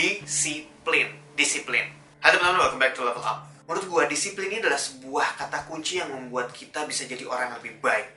disiplin. Disiplin. Hai teman-teman, welcome back to Level Up. Menurut gua, disiplin ini adalah sebuah kata kunci yang membuat kita bisa jadi orang yang lebih baik.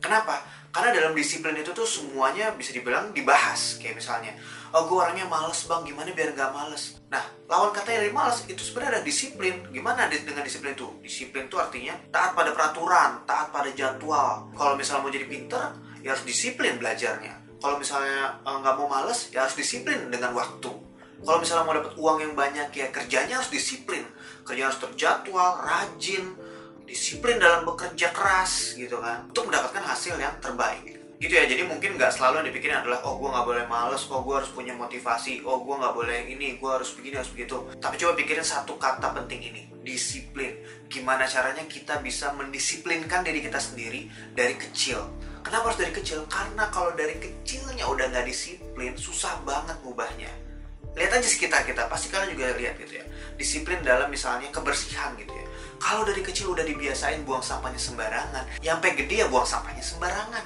Kenapa? Karena dalam disiplin itu tuh semuanya bisa dibilang dibahas. Kayak misalnya, oh gue orangnya males bang, gimana biar nggak males? Nah, lawan kata dari males itu sebenarnya ada disiplin. Gimana dengan disiplin itu? Disiplin itu artinya taat pada peraturan, taat pada jadwal. Kalau misalnya mau jadi pinter, ya harus disiplin belajarnya. Kalau misalnya eh, nggak mau males ya harus disiplin dengan waktu kalau misalnya mau dapat uang yang banyak ya kerjanya harus disiplin. Kerja harus terjadwal rajin disiplin dalam bekerja keras gitu kan. Untuk mendapatkan hasil yang terbaik. Gitu ya jadi mungkin nggak selalu yang dipikirin adalah oh gue nggak boleh males oh gue harus punya motivasi oh gue nggak boleh ini gue harus begini harus begitu. Tapi coba pikirin satu kata penting ini disiplin. Gimana caranya kita bisa mendisiplinkan diri kita sendiri dari kecil? Kenapa harus dari kecil? Karena kalau dari kecilnya udah nggak disiplin susah banget ngubahnya lihat aja sekitar kita pasti kalian juga lihat gitu ya. Disiplin dalam misalnya kebersihan gitu ya. Kalau dari kecil udah dibiasain buang sampahnya sembarangan sampai gede ya buang sampahnya sembarangan.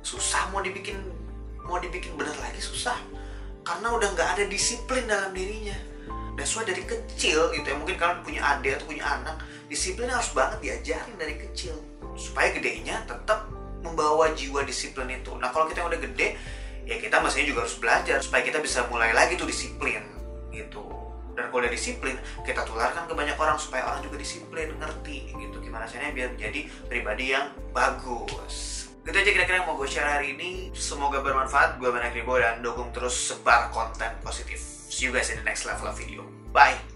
Susah mau dibikin mau dibikin bener lagi susah. Karena udah nggak ada disiplin dalam dirinya. Dan soal dari kecil gitu ya mungkin kalian punya adik atau punya anak disiplin harus banget diajarin dari kecil. Supaya gedenya tetap membawa jiwa disiplin itu. Nah kalau kita yang udah gede ya kita mestinya juga harus belajar supaya kita bisa mulai lagi tuh disiplin gitu. Dan kalau udah disiplin kita tularkan ke banyak orang supaya orang juga disiplin ngerti gitu. Gimana caranya biar menjadi pribadi yang bagus. Gitu aja kira-kira yang mau gue share hari ini. Semoga bermanfaat. Gue banyak ribu dan dukung terus sebar konten positif. See you guys in the next level of video. Bye